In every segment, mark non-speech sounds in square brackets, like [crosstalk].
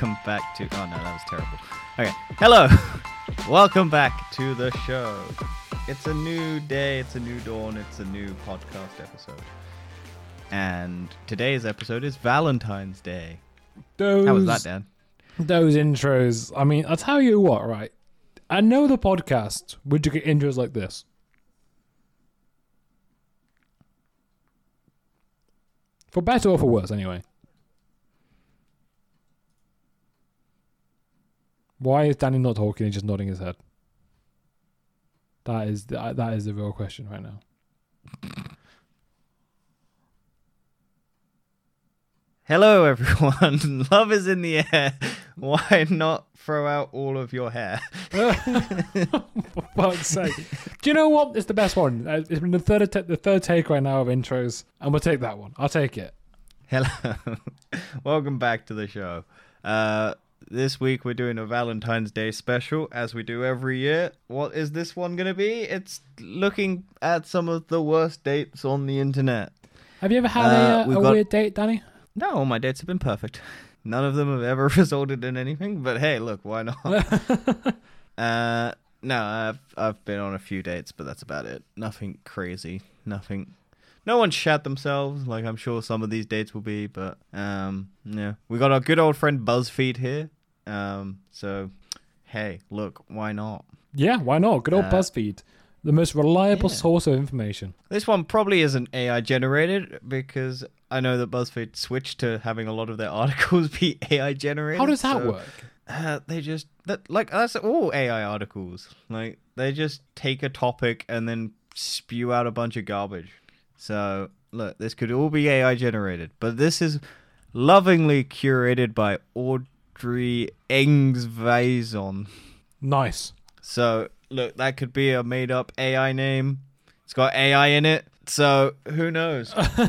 welcome back to. Oh no, that was terrible. Okay, hello, [laughs] welcome back to the show. It's a new day, it's a new dawn, it's a new podcast episode. And today's episode is Valentine's Day. Those, How was that, Dan? Those intros. I mean, I'll tell you what, right? I know the podcast would you get intros like this. For better or for worse, anyway. Why is Danny not talking? He's just nodding his head. That is that that is the real question right now. Hello, everyone. [laughs] Love is in the air. Why not throw out all of your hair? [laughs] For fuck's sake. Do you know what? It's the best one. Uh, It's been the third the third take right now of intros, and we'll take that one. I'll take it. Hello. [laughs] Welcome back to the show. Uh, this week we're doing a Valentine's Day special, as we do every year. What is this one going to be? It's looking at some of the worst dates on the internet. Have you ever had Uh, a, uh, a got- weird date, Danny? No, all my dates have been perfect. [laughs] None of them have ever [laughs] resulted in anything, but hey, look, why not? [laughs] uh, no, I've I've been on a few dates, but that's about it. Nothing crazy. Nothing. No one shat themselves, like I'm sure some of these dates will be, but um, yeah, we got our good old friend BuzzFeed here. Um, so hey, look, why not? Yeah, why not? Good old Uh, BuzzFeed, the most reliable yeah. source of information. This one probably isn't AI generated because I know that BuzzFeed switched to having a lot of their [laughs] articles be AI generated. How does that so- work? Uh, they just that like that's all AI articles. Like they just take a topic and then spew out a bunch of garbage. So look, this could all be AI generated, but this is lovingly curated by Audrey Engvalson. Nice. So look, that could be a made up AI name. It's got AI in it. So who knows? [laughs] For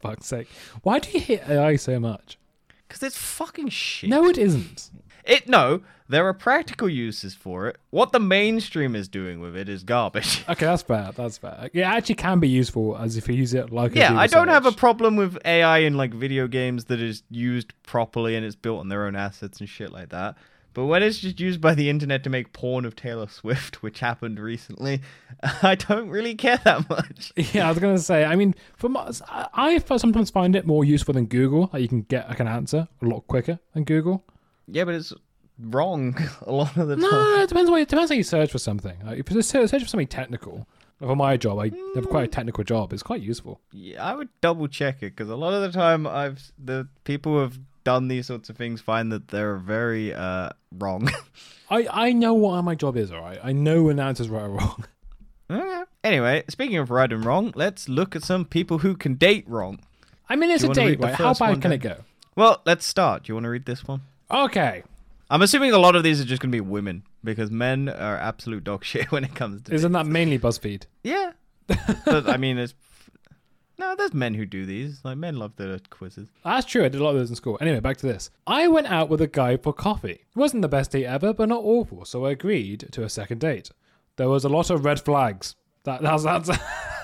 fuck's sake. Why do you hate AI so much? Because it's fucking shit. No, it isn't. It no, there are practical uses for it. What the mainstream is doing with it is garbage. [laughs] Okay, that's fair. That's fair. It actually can be useful as if you use it like yeah, I don't have a problem with AI in like video games that is used properly and it's built on their own assets and shit like that. But when it's just used by the internet to make porn of Taylor Swift, [laughs] which happened recently, [laughs] I don't really care that much. Yeah, I was gonna say. I mean, for my, I I sometimes find it more useful than Google. Like you can get like an answer a lot quicker than Google. Yeah, but it's wrong [laughs] a lot of the time. No, it depends. What, it depends how you search for something. Like, if you search search for something technical, for my job, I have quite a technical job. It's quite useful. Yeah, I would double check it because a lot of the time I've the people who have done these sorts of things find that they're very uh wrong. [laughs] I I know what my job is. All right, I know when the answer's right or wrong. [laughs] Okay. anyway, speaking of right and wrong, let's look at some people who can date wrong. I mean, it's a date, right? How bad can it go? Well, let's start. Do you want to read this one? Okay, I'm assuming a lot of these are just going to be women because men are absolute dog [laughs] shit when it comes to isn't that mainly BuzzFeed? Yeah. [laughs] but I mean, it's no, there's men who do these. Like men love the quizzes. That's true. I did a lot of those in school. Anyway, back to this. I went out with a guy for coffee. It wasn't the best date ever, but not awful, so I agreed to a second date. There was a lot of red flags. That, that's that's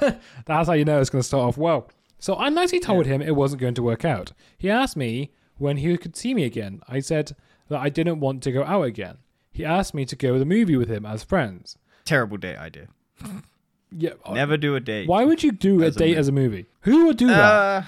[laughs] that's how you know it's going to start off well. So I nicely told him it wasn't going to work out. He asked me when he could see me again. I said that I didn't want to go out again. He asked me to go to the movie with him as friends. Terrible date idea. [laughs] Yeah. uh, Never do a date. Why would you do a As a date movie. as a movie? Who would do that? Uh,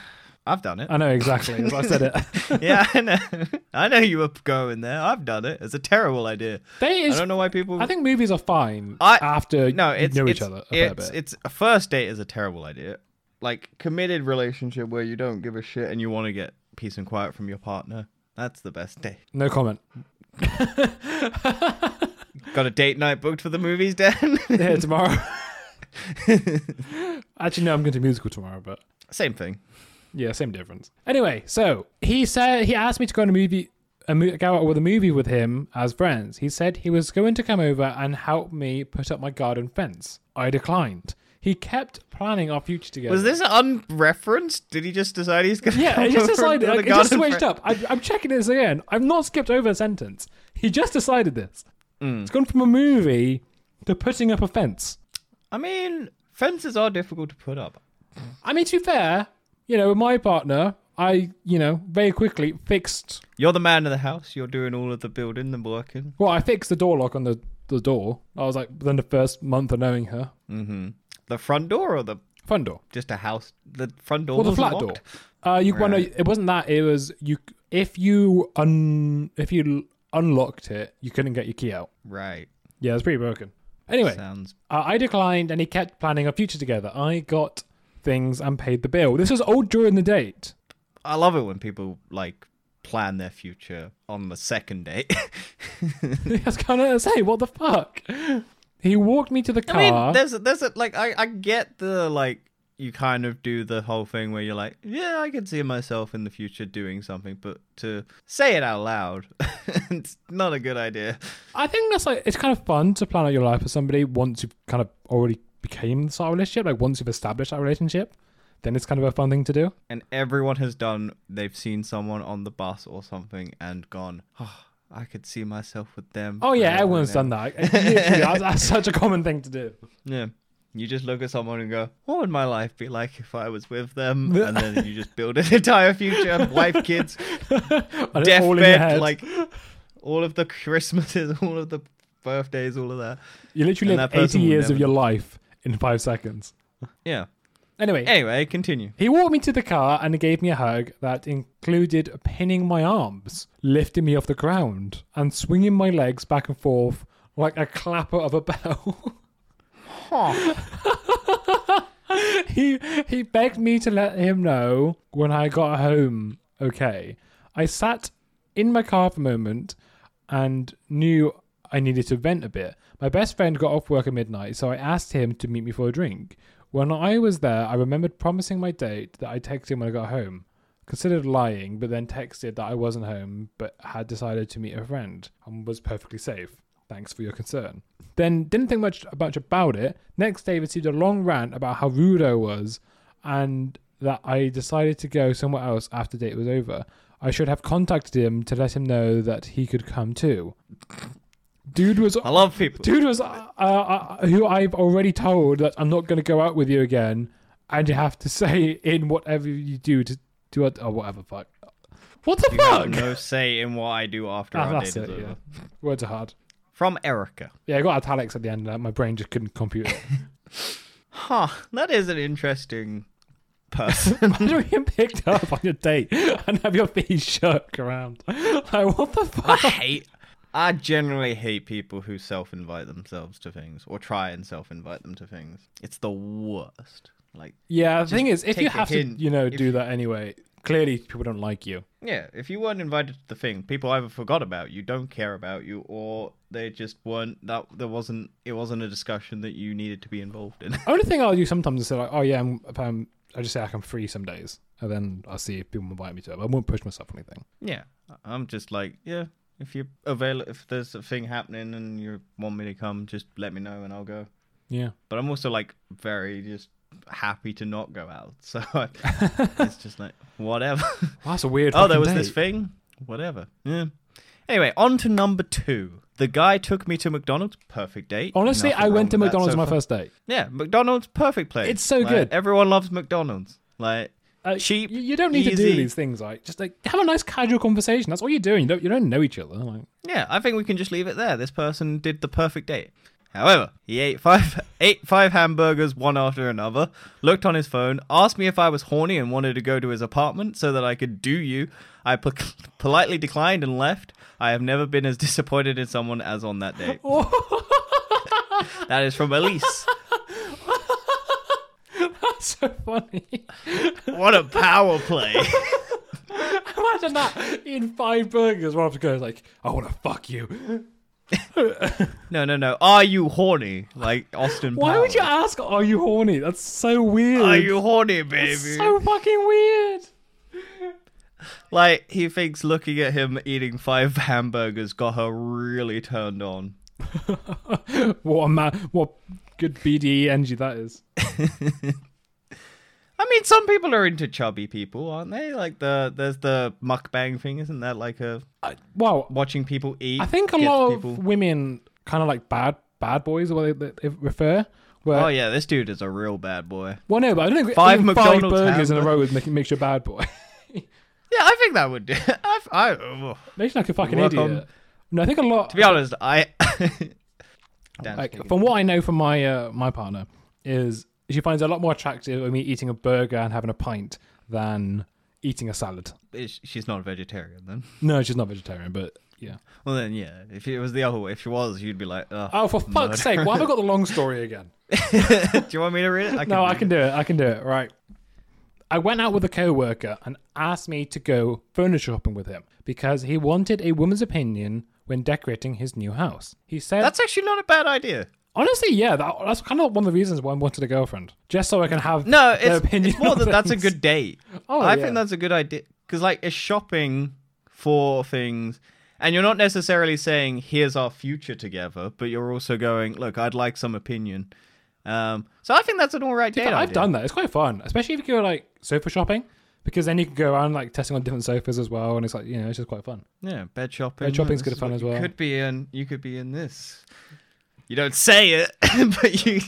I've done it. I know exactly. I said it. [laughs] yeah, I know. [laughs] I know you were going there. I've done it. It's a terrible idea. Date is, I don't know why people. I think movies are fine I- after no, it's you know it's, each other a fair It's, bit. it's a first date is a terrible idea. Like committed relationship where you don't give a shit and you want to get peace and quiet from your partner. That's the best day. no comment. [laughs] Got a date night booked for the movies, Dan? Yeah, [laughs] tomorrow. Actually, no, I'm going to musical tomorrow, but Same thing. yeah, same difference. Anyway, so he said he asked me to go on a movie, a mo- go out with a movie with him as friends. He said he was going to come over and help me put up my garden fence. I declined. He kept planning our future together. Was this unreferenced? Did he just decide he's gonna? Yeah, come he just decided. to Like, it just switched up. I, I'm checking this again. I've not skipped over a sentence. He just decided this. Mm. It's gone from a movie to putting up a fence. I mean, fences are difficult to put up. I mean, to be fair, you know, with my partner, I, you know, very quickly fixed. You're the man of the house. You're doing all of the building and working. Well, I fixed the door lock on the the door. I was like, within the first month of knowing her, Mm-hmm. The front door or the front door. just a house? The front door. Well, the flat locked? door. Uh, you well, no, it wasn't that. It was you. If you un if you unlocked it, you couldn't get your key out. Right. Yeah, it's pretty broken. Anyway, Sounds. uh, I declined, and he kept planning a future together. I got things and paid the bill. This was all during the date. I love it when people like plan their future on the second date. I was kind of say, what the fuck? He walked me to the car. I mean, there's a, there's a like I I get the like you kind of do the whole thing where you're like, yeah, I can see myself in the future doing something, but to say it out loud, [laughs] it's not a good idea. I think that's like it's kind of fun to plan out your life with somebody once you've kind of already became the sort of relationship. Like once you've established that relationship, then it's kind of a fun thing to do. And everyone has done. They've seen someone on the bus or something and gone, oh, I could see myself with them. Oh yeah, everyone's done that. That's, [laughs] that's such a common thing to do. Yeah. You just look at someone and go, "What would my life be like if I was with them?" [laughs] And then you just build an entire future, wife, kids, [laughs] And it's all in your deathbed, like all of the Christmases, all of the birthdays, all of that. you literally and live that 80 years never of your life in five seconds. Yeah. Anyway, Anyway, continue. he walked me to the car and gave me a hug that included pinning my arms, lifting me off the ground, and swinging my legs back and forth like a clapper of a bell. [laughs] he he begged me to let him know when I got home. Okay, I sat in my car for a moment and knew I needed to vent a bit. My best friend got off work at midnight, so I asked him to meet me for a drink. When I was there, I remembered promising my date that I'd text him when I got home. Considered lying, but then texted that I wasn't home, but had decided to meet a friend and was perfectly safe. Thanks for your concern. Then didn't think much much about it. Next day received a long rant about how rude I was and that I decided to go somewhere else after date was over. I should have contacted him to let him know that he could come too. Dude was I love people. dude was uh, uh, who I've already told that I'm not going to go out with you again, and you have to [laughs] say in whatever you do to do or whatever. Fuck. What the You fuck? no say in what I do after [laughs] Ah, our that's date it, yeah. Words are hard. From Erica. Yeah, I got italics at the end. Uh, my brain just couldn't compute it. [laughs] Huh. That is an interesting person. Why you picked up on your date and have your feet shook around? Like what the fuck? I hate. I generally hate people who self-invite themselves to things or try and self-invite them to things. It's the worst. Like, Yeah, the thing is, if you have to, you know, do that anyway, clearly people don't like you. yeah, if you weren't invited to the thing, people either forgot about you, don't care about you, or they just weren't. That there wasn't. It wasn't a discussion that you needed to be involved in. The only thing [laughs] I'll do sometimes is say like, oh yeah, I'm, I'm, I just say like I'm free some days, and then I'll see if people invite me to it. I won't push myself or anything. yeah, I'm just like, yeah. If you avail, if there's a thing happening and you want me to come, just let me know and I'll go. Yeah. But I'm also like very just happy to not go out, [laughs] so I, [laughs] it's just like whatever. Well, that's a weird. [laughs] oh, there was this thing. Whatever. Yeah. Anyway, on to number two. The guy took me to McDonald's. Perfect date. Honestly, Nothing I went to McDonald's so on my far. first date. Yeah, McDonald's, perfect place. It's so Like, good. Everyone loves McDonald's. Like, Uh, Cheap, You, you don't need to do these things, like just like have a nice casual conversation. That's all you're doing. You don't you don't know each other. Like, yeah, I think we can just leave it there. This person did the perfect date. However, he ate five [laughs] ate five hamburgers one after another, looked on his phone, asked me if I was horny and wanted to go to his apartment so that I could do you. I po- [laughs] politely declined and left. I have never been as disappointed in someone as on that date. [laughs] that is from Elise. So funny. What a power play. [laughs] Imagine that eating five burgers one after go like I want to fuck you. No, no, no. Are you horny? Like Austin Why would you ask? Are you horny? That's so weird. Are you horny, baby? That's so fucking weird. Like he thinks looking at him eating five hamburgers got her really turned on. [laughs] What a man! What good BDE energy that is. [laughs] I mean, some people are into chubby people, aren't they? Like the there's the mukbang thing, isn't that like a I, well, watching people eat? I think a lot people... of women kind of like bad bad boys, or what they, they refer. Where, Oh yeah, this dude is a real bad boy. Well, no, but I don't think Five McDonald's five burgers in a row is making makes you a bad boy. [laughs] Yeah, I think that would do. [laughs] I, I, oh. Makes you like a fucking idiot. on- No, I think a lot. to be honest, I. [laughs] Like from what I know from my uh, my partner is she finds it a lot more attractive of me eating a burger and having a pint than eating a salad. She's not a vegetarian then. No, she's not vegetarian, but yeah. Well then, yeah. If it was the other way, if she was, you'd be like, oh. Oh, for fuck's murder. sake! Why have I got the long story [laughs] again? do you want me to read it? I no, I can do it. I can do it. Right. I went out with a co-worker and asked me to go furniture shopping with him because he wanted a woman's opinion when decorating his new house. He said, That's actually not a bad idea. Honestly, yeah, that, that's kind of one of the reasons why I wanted a girlfriend, just so I can have No, it's, opinion it's more that that's a good date. [laughs] Oh, I yeah. think that's a good idea because like it's shopping for things, and you're not necessarily saying here's our future together, but you're also going, look, I'd like some opinion. Um, so I think that's an all right date. I've done that. It's quite fun, especially if you go like sofa shopping, because then you can go around like testing on different sofas as well, and it's like you know it's just quite fun. Yeah, bed shopping. Bed shopping's good fun as you well. Could be in. You could be in this. You don't say it, [laughs] but you.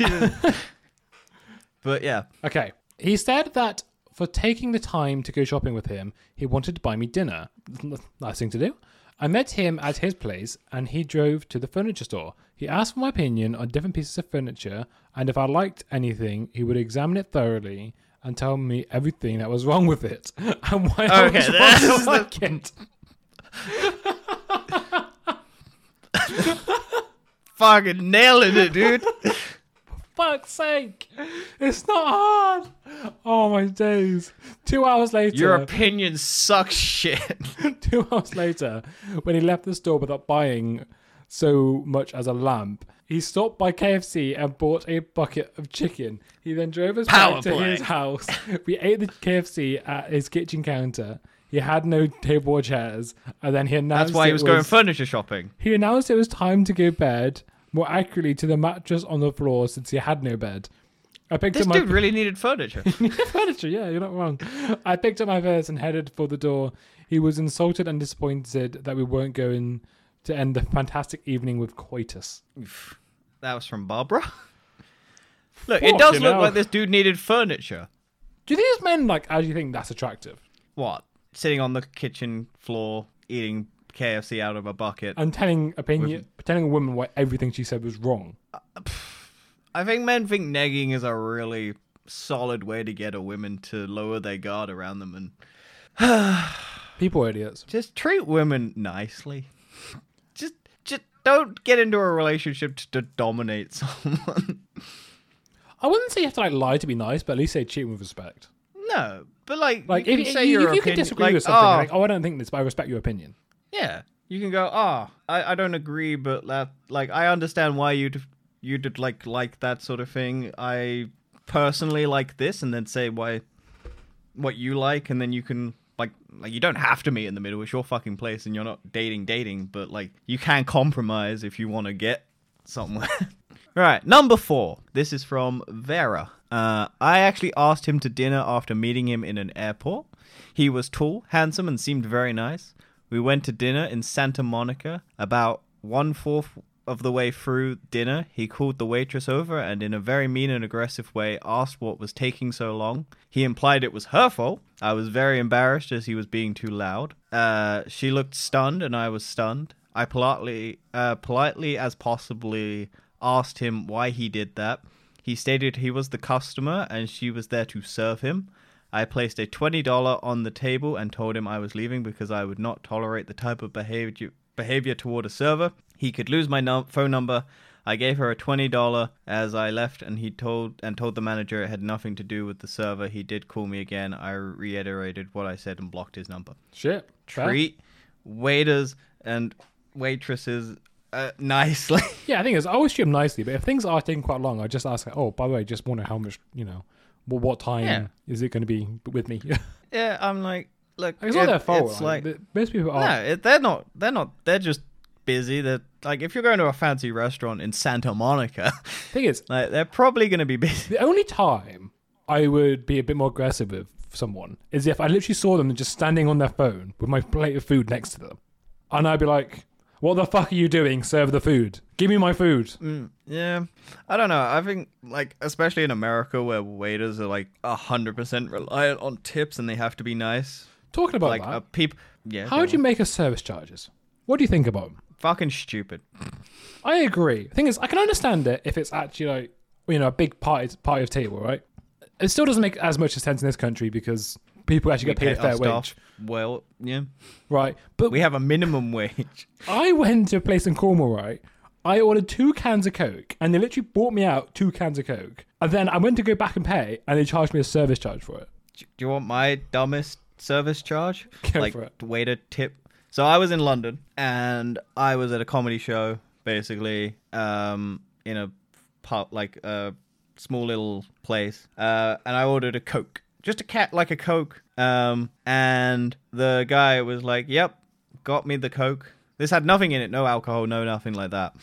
but yeah, Okay. He said that for taking the time to go shopping with him, he wanted to buy me dinner. Nice thing to do. I met him at his place and he drove to the furniture store. He asked for my opinion on different pieces of furniture, and if I liked anything, he would examine it thoroughly and tell me everything that was wrong with it [laughs] and why I Okay, was that's wrong the- like it. [laughs] fucking nailing it, dude. [laughs] Fuck's sake. It's not hard. Oh my days. Two hours later. Your opinion sucks shit. [laughs] Two hours later, when he left the store without buying so much as a lamp, he stopped by KFC and bought a bucket of chicken. He then drove us Power back to his house. We ate the KFC at his kitchen counter. He had no table or chairs, and then he announced That's why he it was going furniture shopping. He announced it was time to go bed. More accurately, to the mattress on the floor since he had no bed. I picked This up my dude really needed furniture. [laughs] furniture. Yeah, you're not wrong. I picked up my purse and headed for the door. He was insulted and disappointed that we weren't going to end the fantastic evening with coitus. that was from Barbara. [laughs] Look, it does look hell. like this dude needed furniture. Do these men like? How do you think that's attractive? What? Sitting on the kitchen floor eating KFC out of a bucket. And telling opinion, telling a woman why everything she said was wrong. I think men think negging is a really solid way to get a woman to lower their guard around them and [sighs] People are idiots. just treat women nicely. Just just don't get into a relationship to, to dominate [laughs] someone. I wouldn't say you have to like lie to be nice, but at least say treat with respect. no, but like Like you if can say you, your if you can opinion, disagree like, with something, oh, like oh I don't think this, but I respect your opinion. Yeah, you can go. Ah, I, I don't agree, but that like I understand why you'd you'd like like that sort of thing. I personally like this, and then say why what you like, and then you can like like you don't have to meet in the middle. It's your fucking place, and you're not dating dating, but like you can compromise if you want to get somewhere. [laughs] right, number four. This is from Vera. Uh, I actually asked him to dinner after meeting him in an airport. He was tall, handsome, and seemed very nice. We went to dinner in Santa Monica. About one fourth of the way through dinner, he called the waitress over and, in a very mean and aggressive way, asked what was taking so long. He implied it was her fault. I was very embarrassed as he was being too loud. Uh, she looked stunned, and I was stunned. I politely, uh, politely as possibly, asked him why he did that. He stated he was the customer and she was there to serve him. I placed a $20 on the table and told him I was leaving because I would not tolerate the type of behavior behavior toward a server. He could lose my num- phone number. I gave her a $20 as I left and he told and told the manager it had nothing to do with the server. He did call me again. I reiterated what I said and blocked his number. Shit. Treat waiters and waitresses uh, nicely. [laughs] Yeah, I think it's I always treat them nicely, but if things are taking quite long, I just ask, like, oh, by the way, just wonder how much, you know, what, what time Yeah. is it going to be with me? [laughs] yeah, I'm like, look, it's not it- their fault. It's like, like the- most people are. No, it, they're not. They're not. They're just busy. They're like if you're going to a fancy restaurant in Santa Monica, [laughs] thing is, like they're probably going to be busy. the only time I would be a bit more aggressive with someone is if I literally saw them just standing on their phone with my plate of food next to them, and I'd be like, "What the fuck are you doing? Serve the food. Give me my food." Mm, yeah, I don't know. I think like especially in America where waiters are like hundred percent reliant on tips and they have to be nice. Talking about like that, uh, people. Yeah. how do you make a service charges? What do you think about them? fucking stupid? I agree. The thing is, I can understand it if it's actually like you know a big party party of table, right? It still doesn't make as much sense in this country because people actually We get paid a fair wage, Well, yeah. right? But We have a minimum wage. I went to a place in Cornwall, right? I ordered two cans of Coke, and they literally bought me out two cans of Coke. And then I went to go back and pay, and they charged me a service charge for it. Do you want my dumbest service charge? [laughs] Go like waiter tip. So I was in London and I was at a comedy show, basically, um, in a pub, like a small little place, uh, and I ordered a Coke, just a cat like a Coke. Um, and the guy was like, "Yep, got me the Coke. This had nothing in it, no alcohol, no nothing like that."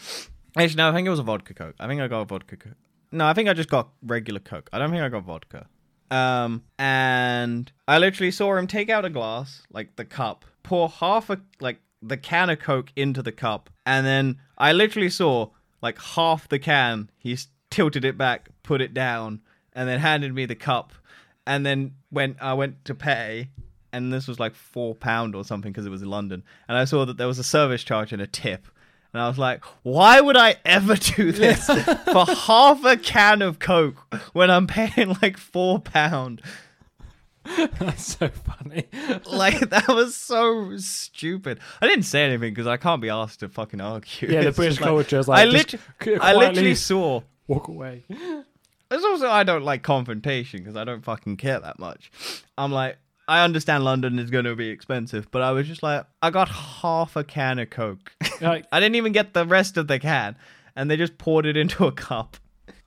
Actually, no, I think it was a vodka Coke. I think I got a vodka Coke. No, I think I just got regular Coke. I don't think I got vodka. Um, and I literally saw him take out a glass, like the cup, pour half a like the can of Coke into the cup, and then I literally saw like half the can. He tilted it back, put it down, and then handed me the cup. And then when I went to pay, and this was like four pound or something because it was in London, and I saw that there was a service charge and a tip. And I was like, why would I ever [laughs] do this [laughs] for half a can of Coke when I'm paying like four pound? That's so funny. [laughs] Like that was so stupid. I didn't say anything because I can't be asked to fucking argue. Yeah, the British like- culture is like I, lit- I literally saw. walk away. It's also I don't like confrontation because I don't fucking care that much. I'm like, I understand London is going to be expensive, but I was just like, I got half a can of Coke. [laughs] Like, I didn't even get the rest of the can, and they just poured it into a cup.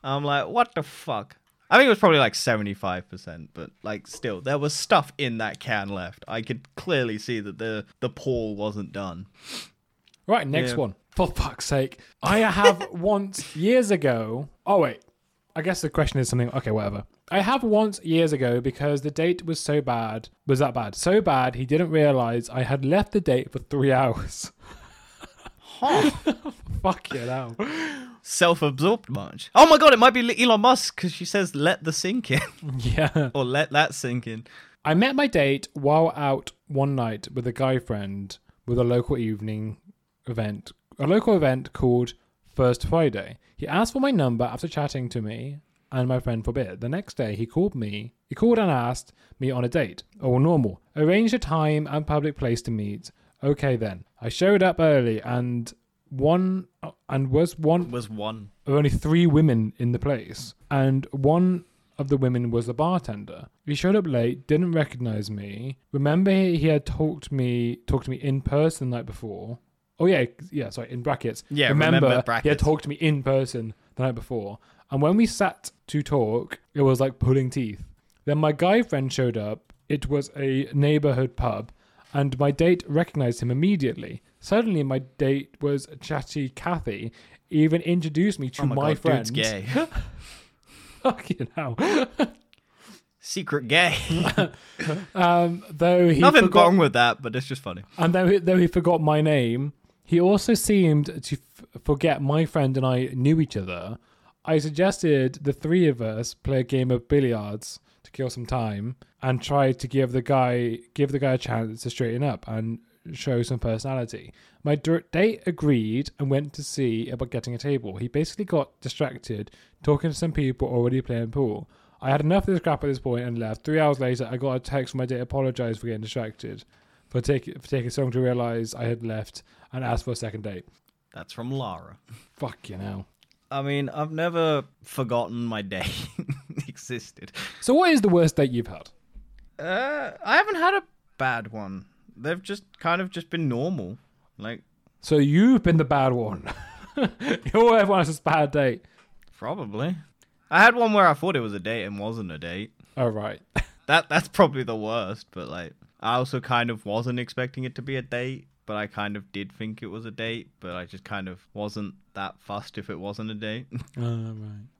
I'm like, what the fuck? I think it was probably like 75%, but like still, there was stuff in that can left. I could clearly see that the the pour wasn't done. Right, next Yeah. one. For fuck's sake. I have [laughs] once years ago. Oh, wait. I guess the question is something. Okay, whatever. I have once years ago because the date was so bad. Was that bad? So bad, he didn't realize I had left the date for three [laughs] hours. Huh. [laughs] Fuck you now. Self-absorbed much. Oh my god, it might be Elon Musk because she says let the sink in [laughs] Yeah. or let that sink in. I met my date while out one night with a guy friend with a local evening event, a local event called First Friday. He asked for my number after chatting to me and my friend for a bit. The next day, he called me. He called and asked me on a date. All normal. Arranged a time and public place to meet. Okay then. I showed up early and one and was one Was one. there were only three women in the place, and one of the women was the bartender. He showed up late, didn't recognize me. Remember, he he had talked me talked to me in person the night before. Oh yeah, yeah. Sorry, in brackets. Yeah, remember, remember he had talked to me in person the night before. And when we sat to talk, it was like pulling teeth. Then my guy friend showed up. It was a neighborhood pub, and my date recognized him immediately. Suddenly, my date was chatty Kathy. Even introduced me to Oh my, my god, friend. dude's gay. [laughs] Fucking hell. Secret gay. [laughs] Um, though he Nothing forgot, wrong with that, but it's just funny. and though he, though he forgot my name, he also seemed to f- forget my friend and I knew each other. I suggested the three of us play a game of billiards to kill some time and try to give the guy give the guy a chance to straighten up and show some personality. My date agreed and went to see about getting a table. He basically got distracted talking to some people already playing pool. I had enough of this crap at this point and left. Three hours later, I got a text from my date apologized for getting distracted, for, take, for taking so long to realize I had left and asked for a second date. That's from Lara. Fuck you know. I mean, I've never forgotten my day [laughs] existed. So, what is the worst date you've had? Uh, I haven't had a bad one. They've just kind of just been normal. Like, So, you've been the bad one. [laughs] You're everyone else's bad date. probably. I had one where I thought it was a date and wasn't a date. All right. [laughs] That that's probably the worst, but like I also kind of wasn't expecting it to be a date, but I kind of did think it was a date, but I just kind of wasn't that fussed if it wasn't a date. Uh, [laughs] right.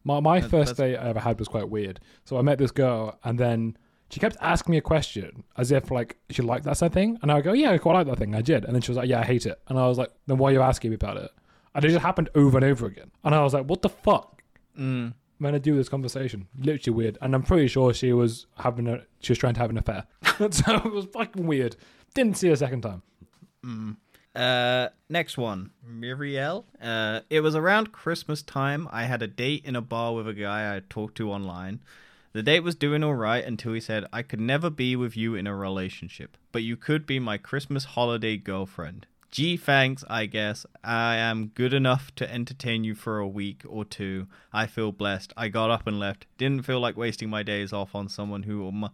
My my That- first that's- date I ever had was quite weird. So I met this girl, and then she kept asking me a question as if like she liked that sort of thing, and I would go, "Yeah, I quite like that thing. I did." And then she was like, "Yeah, I hate it." And I was like, "Then why are you asking me about it?" And it just happened over and over again. And I was like, "What the fuck?" mm. I'm gonna do this conversation. Literally weird. And I'm pretty sure she was having a she was trying to have an affair. [laughs] so it was fucking weird. Didn't see her a second time. Uh, next one, Miriel. Uh, it was around Christmas time. I had a date in a bar with a guy I talked to online. The date was doing all right until he said, "I could never be with you in a relationship, but you could be my Christmas holiday girlfriend." Gee, thanks, I guess. I am good enough to entertain you for a week or two. I feel blessed. I got up and left. Didn't feel like wasting my days off on someone who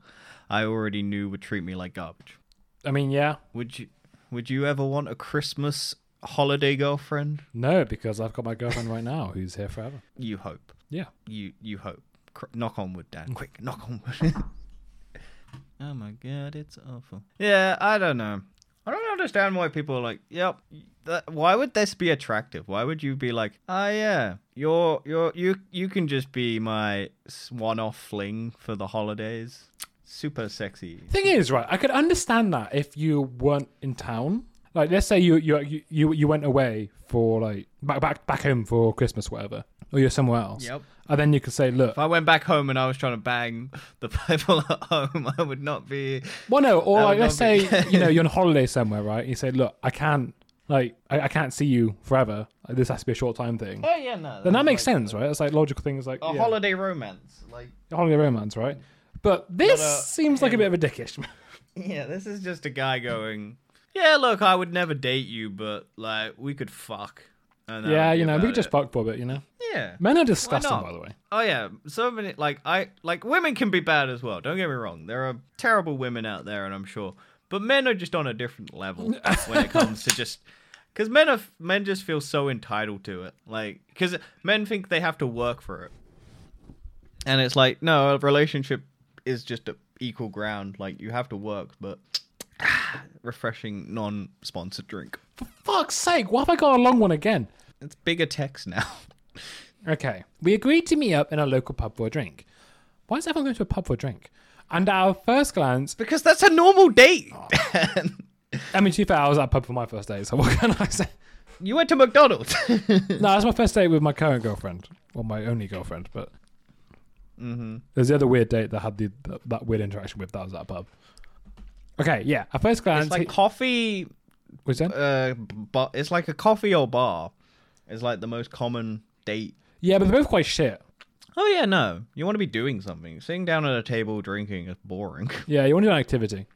I already knew would treat me like garbage. I mean, yeah, Would you would you ever want a Christmas holiday girlfriend? no, because I've got my girlfriend right now who's here forever. You hope. Yeah. You you hope. Cr- knock on wood, Dan. Quick, knock on wood. [laughs] oh my god, it's awful. Yeah, I don't know. I don't understand why people are like, "Yep." That, why would this be attractive? Why would you be like, "Ah, yeah, you're you're you you can just be my one-off fling for the holidays." Super sexy. Thing is, right, I could understand that if you weren't in town. Like, let's say you you you you went away for like back back back home for Christmas, whatever, or you're somewhere else. Yep. And then you could say, look, If I went back home and I was trying to bang the people [laughs] at home, I would not be. well, no, or That like let's not be- say [laughs] you know you're on holiday somewhere, right? You say, look, I can't like I, I can't see you forever. Like, this has to be a short time thing. Oh yeah, no. Then that makes sense, right? It's like logical things like A yeah, holiday romance, like a holiday romance, right? But this Not a- seems like a bit of a dickish. [laughs] yeah, this is just a guy going. Yeah, look, I would never date you, but like we could fuck. And that yeah, would be you know, we about could just it. fuck a bit, you know. Yeah. Men are disgusting, not? by the way. Oh yeah, so many like I like women can be bad as well. Don't get me wrong. There are terrible women out there, and I'm sure, but men are just on a different level [laughs] when it comes to just because men are men just feel so entitled to it. Like because men think they have to work for it, and it's like no, a relationship is just a equal ground. Like you have to work, but [sighs] refreshing non-sponsored drink. For fuck's sake, why have I got a long one again? It's bigger text now. [laughs] Okay. We agreed to meet up in a local pub for a drink. Why is everyone going to a pub for a drink? And at our first glance, because that's a normal date. Oh. [laughs] I mean, to be fair, I was at a pub for my first date, so [laughs] what can I say? you went to McDonald's. No, that's my first date with my current girlfriend, or my only girlfriend, but mm-hmm. there's the other weird date that had the, that, that weird interaction with that was at a pub. Okay, yeah. At first glance, It's like he- coffee. was that? Uh, but it's like a coffee or bar. It's like the most common date. Yeah, but they're both quite shit. Oh yeah, no. You want to be doing something. Sitting down at a table drinking is boring. [laughs] Yeah, you want to do an activity.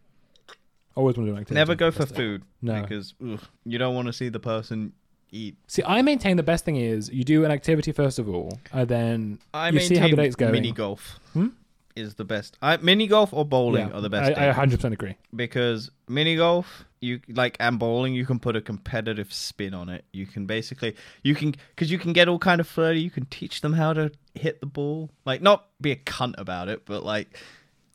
Always want to do an activity. Never go for food. No. Because ugh, you don't want to see the person eat. See, I maintain the best thing is you do an activity first of all, and then I you see how the date's going. Mini golf Hmm? is the best. I, mini golf or bowling Yeah, are the best. I, I 100% agree. because mini golf you like and bowling you can put a competitive spin on it you can basically you can because you can get all kind of flirty you can teach them how to hit the ball like not be a cunt about it but like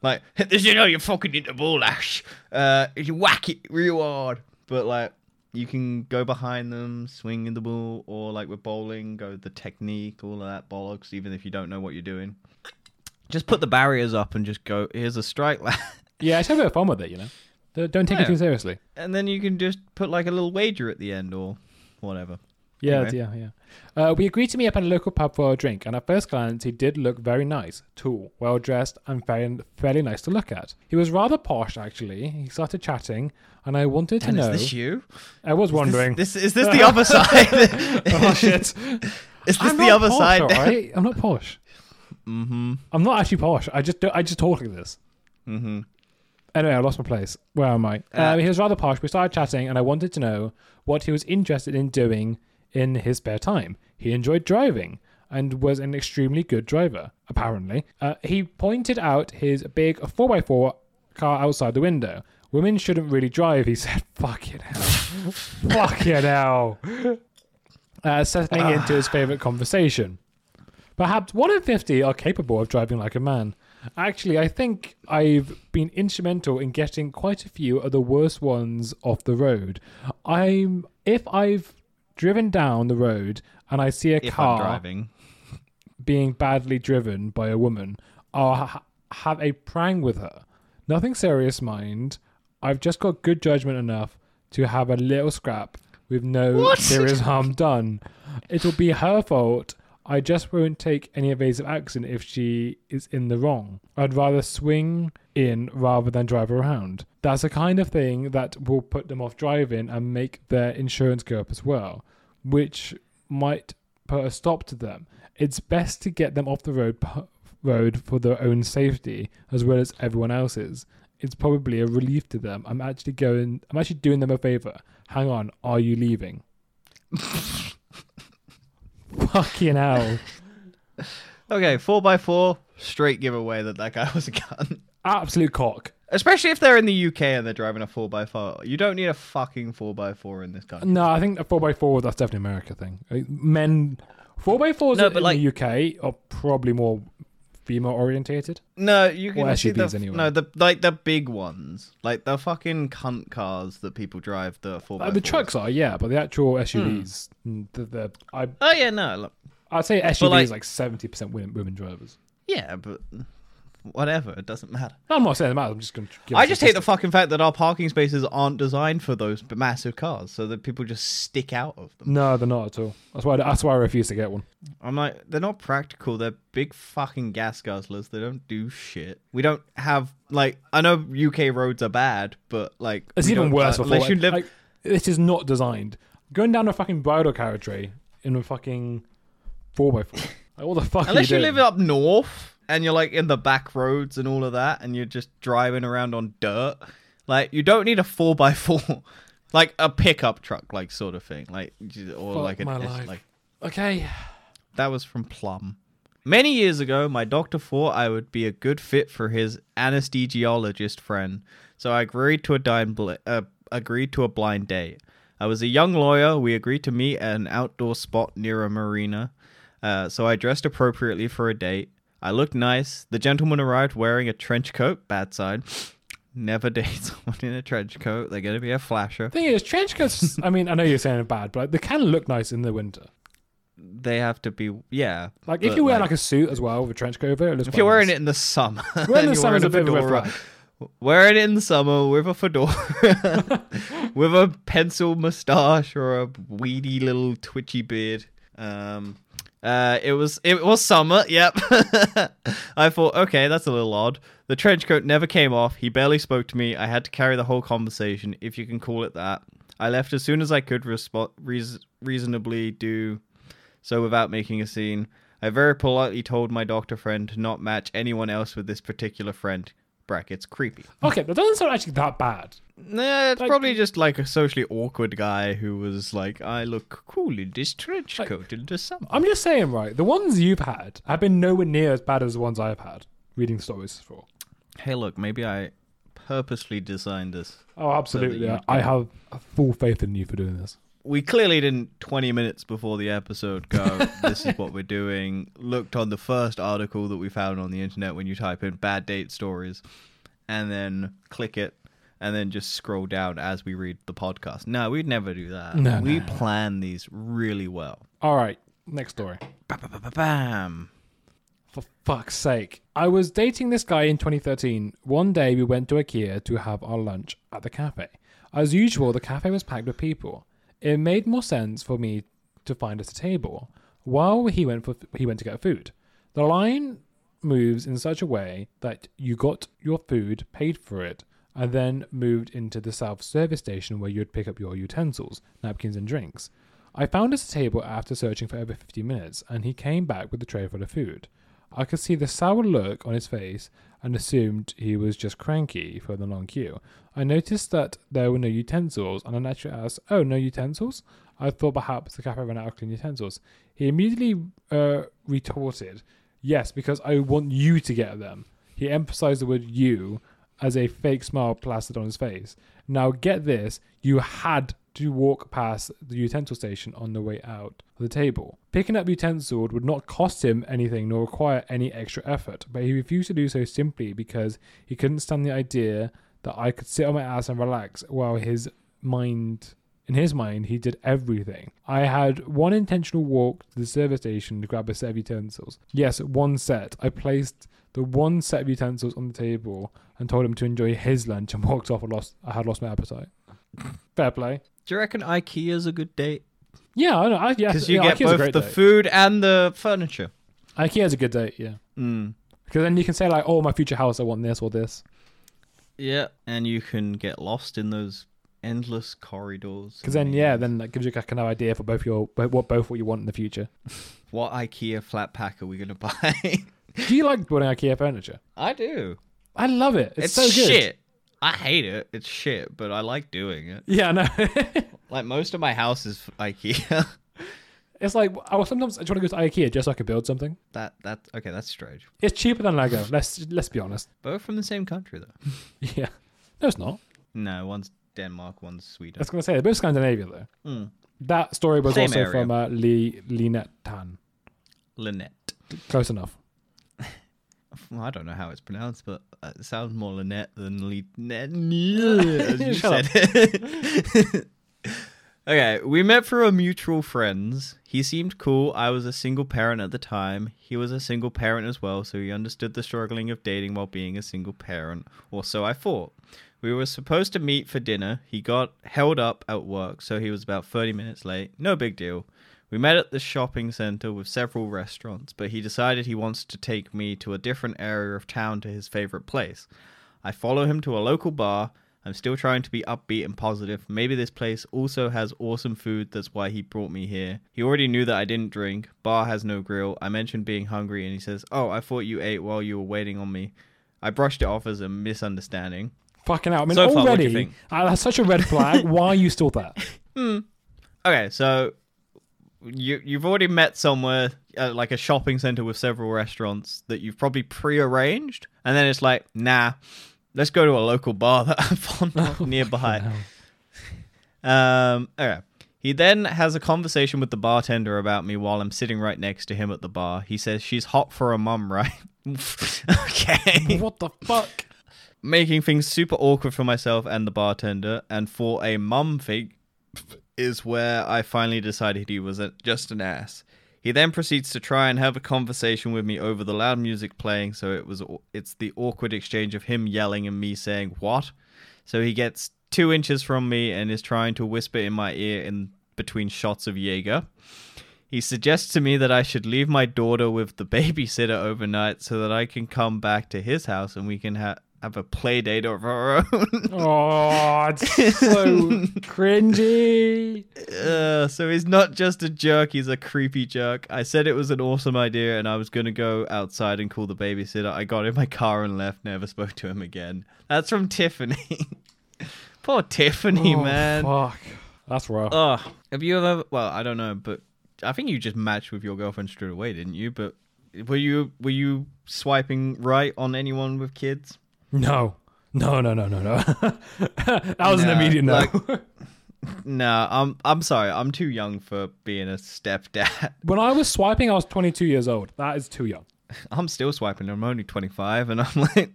like [laughs] you know you're fucking the ball ash uh you whack it real hard but like you can go behind them swing in the ball or like with bowling go the technique all of that bollocks even if you don't know what you're doing just put the barriers up and just go here's a strike lad [laughs] Yeah, have a bit of fun with it, you know. Don't- Don't take it too seriously. and then you can just put like a little wager at the end or whatever. Yeah, Anyway. yeah, yeah. Uh, we agreed to meet up at a local pub for a drink, and at first glance, he did look very nice, tall, well dressed, and very, fairly nice to look at. He was rather posh, actually. He started chatting, and I wanted to And know. is this you? I was wondering. This, this is this the other side? [laughs] oh shit! Is this I'm the other posh, side? alright? [laughs] I'm not posh. mm-hmm. I'm not actually posh. I just I just talk like this. Mm-hmm. Anyway, I lost my place. Where am I? Uh, um, he was rather posh. We started chatting, and I wanted to know what he was interested in doing in his spare time. He enjoyed driving and was an extremely good driver, apparently. Uh, he pointed out his big 4x4 car outside the window. Women shouldn't really drive, he [laughs] said. Fuck it hell. [laughs] Fuck it hell. Uh, settling into his favourite conversation. Perhaps one in 50 are capable of driving like a man. Actually, I think I've been instrumental in getting quite a few of the worst ones off the road. I'm if I've driven down the road and I see a If car driving. being badly driven by a woman, I'll ha- have a prang with her. Nothing serious, mind. I've just got good judgment enough to have a little scrap with no What? serious harm done. It'll be her fault. I just won't take any evasive action if she is in the wrong. I'd rather swing in rather than drive around. That's the kind of thing that will put them off driving and make their insurance go up as well, which might put a stop to them. It's best to get them off the road road for their own safety as well as everyone else's. It's probably a relief to them. I'm actually going I'm actually doing them a favor. Hang on, are you leaving? [laughs] Fucking hell. [laughs] Okay, four by four, straight giveaway that that guy [laughs] was a gun. Absolute cock. Especially if they're in the UK and they're driving a four by four. You don't need a fucking four by four in this country. No, I think a four x four that's definitely an America thing. Men four x fours No, in like- the UK are probably more female orientated. No, you can Or see the SUVs anyway. no the like the big ones, like the fucking cunt cars that people drive the four. Like, the trucks are, yeah, but the actual SUVs, mm, the, the I Oh yeah, no, look, I'd say SUVs like- like seventy percent women, women drivers. yeah, but whatever, it doesn't matter. No, I'm not saying that. I'm just going to. I just hate the fucking fact that our parking spaces aren't designed for those massive cars, so that people just stick out of them. No, they're not at all. That's why. That's why I refuse to get one. I'm like, they're not practical. They're big fucking gas guzzlers. They don't do shit. We don't have like I know UK roads are bad, but like It's even worse uh, unless you live. Like, this is not designed. Going down a fucking bridal carriageway in a fucking four x four. Like, what the fuck? Unless you you, live up north and you're like in the back roads and all of that, and you're just driving around on dirt, like you don't need a four by four, [laughs] like a pickup truck, like sort of thing, like or Fuck like an my life. like Okay. that was from Plum. Many years ago, my doctor thought I would be a good fit for his anesthesiologist friend, so I agreed to a dime bl- uh, agreed to a blind date. I was a young lawyer. We agreed to meet at an outdoor spot near a marina. Uh, so I dressed appropriately for a date. I looked nice. The gentleman arrived wearing a trench coat. Bad side. Never [laughs] date someone in a trench coat. They're gonna be a flasher. Thing is, trench coats. I mean, I know you're saying it bad, but like, they can look nice in the winter. They have to be yeah. Like if but, you wear like, a suit as well with a trench coat over it, it if you're wearing nice. it in the summer, [laughs] Wearing and the you're summer is a bit of a red fedora, flag. [laughs] Wearing it in the summer with a fedora, with a pencil mustache or a weedy little twitchy beard. Um, uh, it was it was summer. Yep. [laughs] I thought, okay, that's a little odd. The trench coat never came off. He barely spoke to me. I had to carry the whole conversation, if you can call it that. I left as soon as I could respo- reas- reasonably do so without making a scene. I very politely told my doctor friend to not match anyone else with this particular friend. Brackets creepy. Okay, that doesn't sound actually that bad. Nah, it's Like- probably just like a socially awkward guy who was like, I look cool in this trench Like- coat in the summer. I'm just saying, right? The ones you've had have been nowhere near as bad as the ones I've had reading stories for. Hey, look, maybe I purposely designed this. Oh, absolutely. you'd yeah. I have full faith in you for doing this. We clearly didn't 20 minutes before the episode go, [laughs] this is what we're doing. Looked on the first article that we found on the internet when you type in bad date stories and then click it and then just scroll down as we read the podcast. No, we'd never do that. No, we no, plan these really well. All right, next story. Bam. For fuck's sake. I was dating this guy in 2013. One day we went to IKEA to have our lunch at the cafe. As usual, the cafe was packed with people. It made more sense for me to find us a table while he went for he went to get food. The line moves in such a way that you got your food, paid for it, and then moved into the self-service station where you'd pick up your utensils, napkins, and drinks. I found us a table after searching for over 50 minutes, and he came back with a tray full of food. I could see the sour look on his face and assumed he was just cranky for the long queue. I noticed that there were no utensils, and I naturally asked, Oh, no utensils? I thought perhaps the cafe ran out of clean utensils. He immediately uh, retorted, Yes, because I want you to get them. He emphasized the word you as a fake smile plastered on his face. Now, get this you had to walk past the utensil station on the way out of the table. Picking up utensils would not cost him anything nor require any extra effort, but he refused to do so simply because he couldn't stand the idea that I could sit on my ass and relax while his mind in his mind, he did everything. I had one intentional walk to the service station to grab a set of utensils. Yes, one set. I placed the one set of utensils on the table and told him to enjoy his lunch and walked off. I lost. I had lost my appetite. [laughs] Fair play. Do you reckon IKEA's a good date? Yeah, I know. I, yeah, because you yeah, get Ikea's both the date. food and the furniture. Ikea's a good date. Yeah, Mm. because then you can say like, "Oh, my future house, I want this or this." Yeah, and you can get lost in those endless corridors. Because then, yeah, then that gives you kind of idea for both your what both what you want in the future. [laughs] what IKEA flat pack are we gonna [laughs] buy? Do you like building IKEA furniture? I do. I love it. It's, It's, so good. shit. I hate it. It's shit, but I like doing it. Yeah, no. [laughs] Like most of my house is IKEA. It's like I will sometimes I try to go to IKEA just so I can build something. that that okay, that's strange. It's cheaper than Lego. Let's let's be honest. Both from the same country though. [laughs] Yeah. No, it's not. No, one's Denmark, one's Sweden. I was gonna say they're both Scandinavia though. Mm. That story was Same also area. from uh, Lee Linet Tan. Lynette. Close enough. [laughs] Well, I don't know how it's pronounced, but uh, it sounds more Lynette than Lynette. As you [laughs] said it. Okay, we met through a mutual friends. He seemed cool. I was a single parent at the time. He was a single parent as well, so he understood the struggling of dating while being a single parent, or so I thought. We were supposed to meet for dinner. He got held up at work, so he was about 30 minutes late. No big deal. We met at the shopping center with several restaurants, but he decided he wants to take me to a different area of town to his favorite place. I follow him to a local bar. I'm still trying to be upbeat and positive. Maybe this place also has awesome food, that's why he brought me here. He already knew that I didn't drink. Bar has no grill. I mentioned being hungry, and he says, Oh, I thought you ate while you were waiting on me. I brushed it off as a misunderstanding. Fucking out. I mean So far, already you think? uh, that's such a red flag. [laughs] Why are you still there? Hmm. Okay, so you you've already met somewhere uh, like a shopping center with several restaurants that you've probably pre-arranged, and then it's like, nah, let's go to a local bar that I found [laughs] nearby. Um, okay. He then has a conversation with the bartender about me while I'm sitting right next to him at the bar. He says she's hot for a mum, [laughs] right? [laughs] okay. What the fuck? Making things super awkward for myself and the bartender, and for a mum thing is where I finally decided he was a, just an ass. He then proceeds to try and have a conversation with me over the loud music playing, so it was it's the awkward exchange of him yelling and me saying what. So he gets two inches from me and is trying to whisper in my ear in between shots of Jaeger. He suggests to me that I should leave my daughter with the babysitter overnight so that I can come back to his house and we can ha- have a play date of our own. Oh, it's so [laughs] cringy. Uh, so he's not just a jerk, he's a creepy jerk. I said it was an awesome idea and I was going to go outside and call the babysitter. I got in my car and left, never spoke to him again. That's from Tiffany. [laughs] Poor Tiffany, Oh, man. Fuck. That's rough. Oh, have you ever? Well, I don't know, but I think you just matched with your girlfriend straight away, didn't you? But were you were you swiping right on anyone with kids? No. No, no, no, no, no. [laughs] that was an immediate no. like- [laughs] No, I'm I'm sorry, I'm too young for being a stepdad. [laughs] when I was swiping, I was 22 years old. That is too young. I'm still swiping. I'm only 25, and I'm like,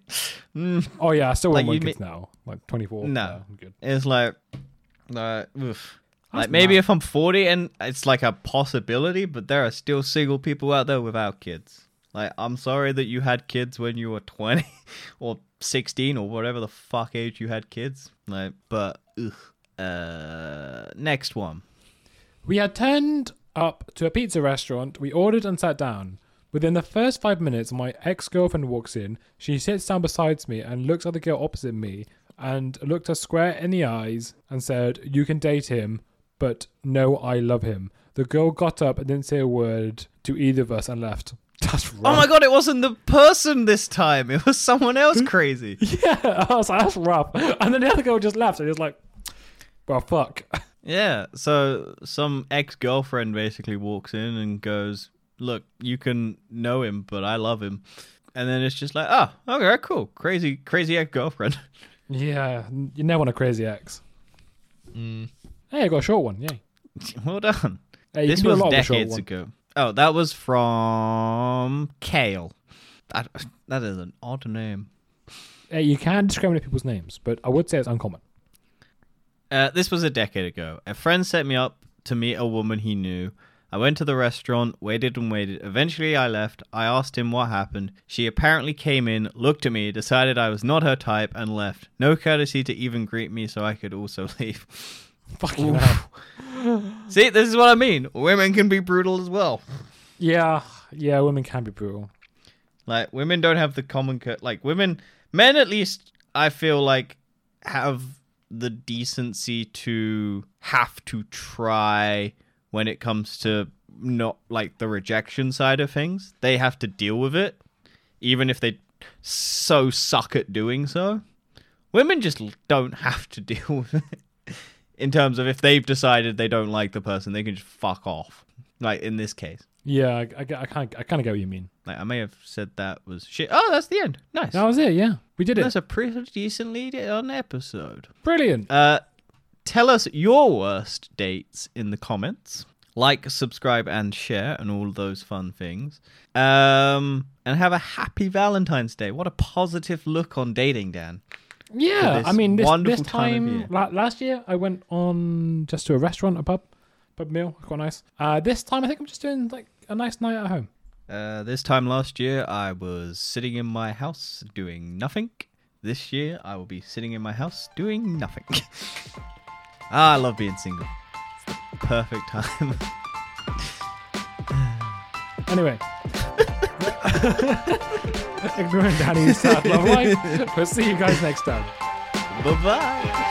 mm, Oh, yeah, I still Like, want you kids now. Like 24. No. Yeah, I'm good. it's like, uh, like maybe mad. if I'm 40 and it's like a possibility, but there are still single people out there without kids. Like, I'm sorry that you had kids when you were 20 [laughs] or 16 or whatever the fuck age you had kids. Like, but ugh. Uh, next one. We had turned up to a pizza restaurant. We ordered and sat down. Within the first five minutes, my ex girlfriend walks in. She sits down beside me and looks at the girl opposite me and looked her square in the eyes and said, You can date him, but no, I love him. The girl got up and didn't say a word to either of us and left. That's right. Oh my god, it wasn't the person this time. It was someone else crazy. [laughs] Yeah, I was like, that's rough. And then the other girl just left. And was like, well, fuck. [laughs] Yeah, so some ex girlfriend basically walks in and goes, Look, you can know him, but I love him. And then it's just like, oh, okay, cool. Crazy, crazy ex girlfriend. [laughs] Yeah, you never want a crazy ex. Mm. Hey, I got a short one. Yay. Well done. Hey, this was lot with a short decades ago. Oh, that was from Kale. That, that is an odd name. Hey, you can discriminate people's names, but I would say it's uncommon. Uh, this was a decade ago. A friend set me up to meet a woman he knew. I went to the restaurant, waited and waited. Eventually, I left. I asked him what happened. She apparently came in, looked at me, decided I was not her type, and left. No courtesy to even greet me, so I could also [laughs] leave. Fucking hell. [laughs] See, this is what I mean. Women can be brutal as well. Yeah, yeah, women can be brutal. Like women don't have the common cur- like women men at least I feel like have the decency to have to try when it comes to not like the rejection side of things. They have to deal with it even if they so suck at doing so. Women just don't have to [laughs] deal with it. In terms of if they've decided they don't like the person, they can just fuck off. Like in this case. Yeah, I, I, I kind of I kind of get what you mean. Like I may have said that was shit. Oh, that's the end. Nice. That was it. Yeah, we did it. That's a pretty decently done episode. Brilliant. Uh, tell us your worst dates in the comments. Like, subscribe, and share, and all those fun things. Um, and have a happy Valentine's Day. What a positive look on dating, Dan. Yeah, I mean, this, this time time, last year, I went on just to a restaurant, a pub, pub meal, quite nice. Uh, this time, I think I'm just doing like a nice night at home. Uh, this time last year, I was sitting in my house doing nothing. This year, I will be sitting in my house doing nothing. [laughs] ah, I love being single. Perfect time. Anyway, [laughs] ignoring Danny's sad love life. We'll see you guys next time. bye bye.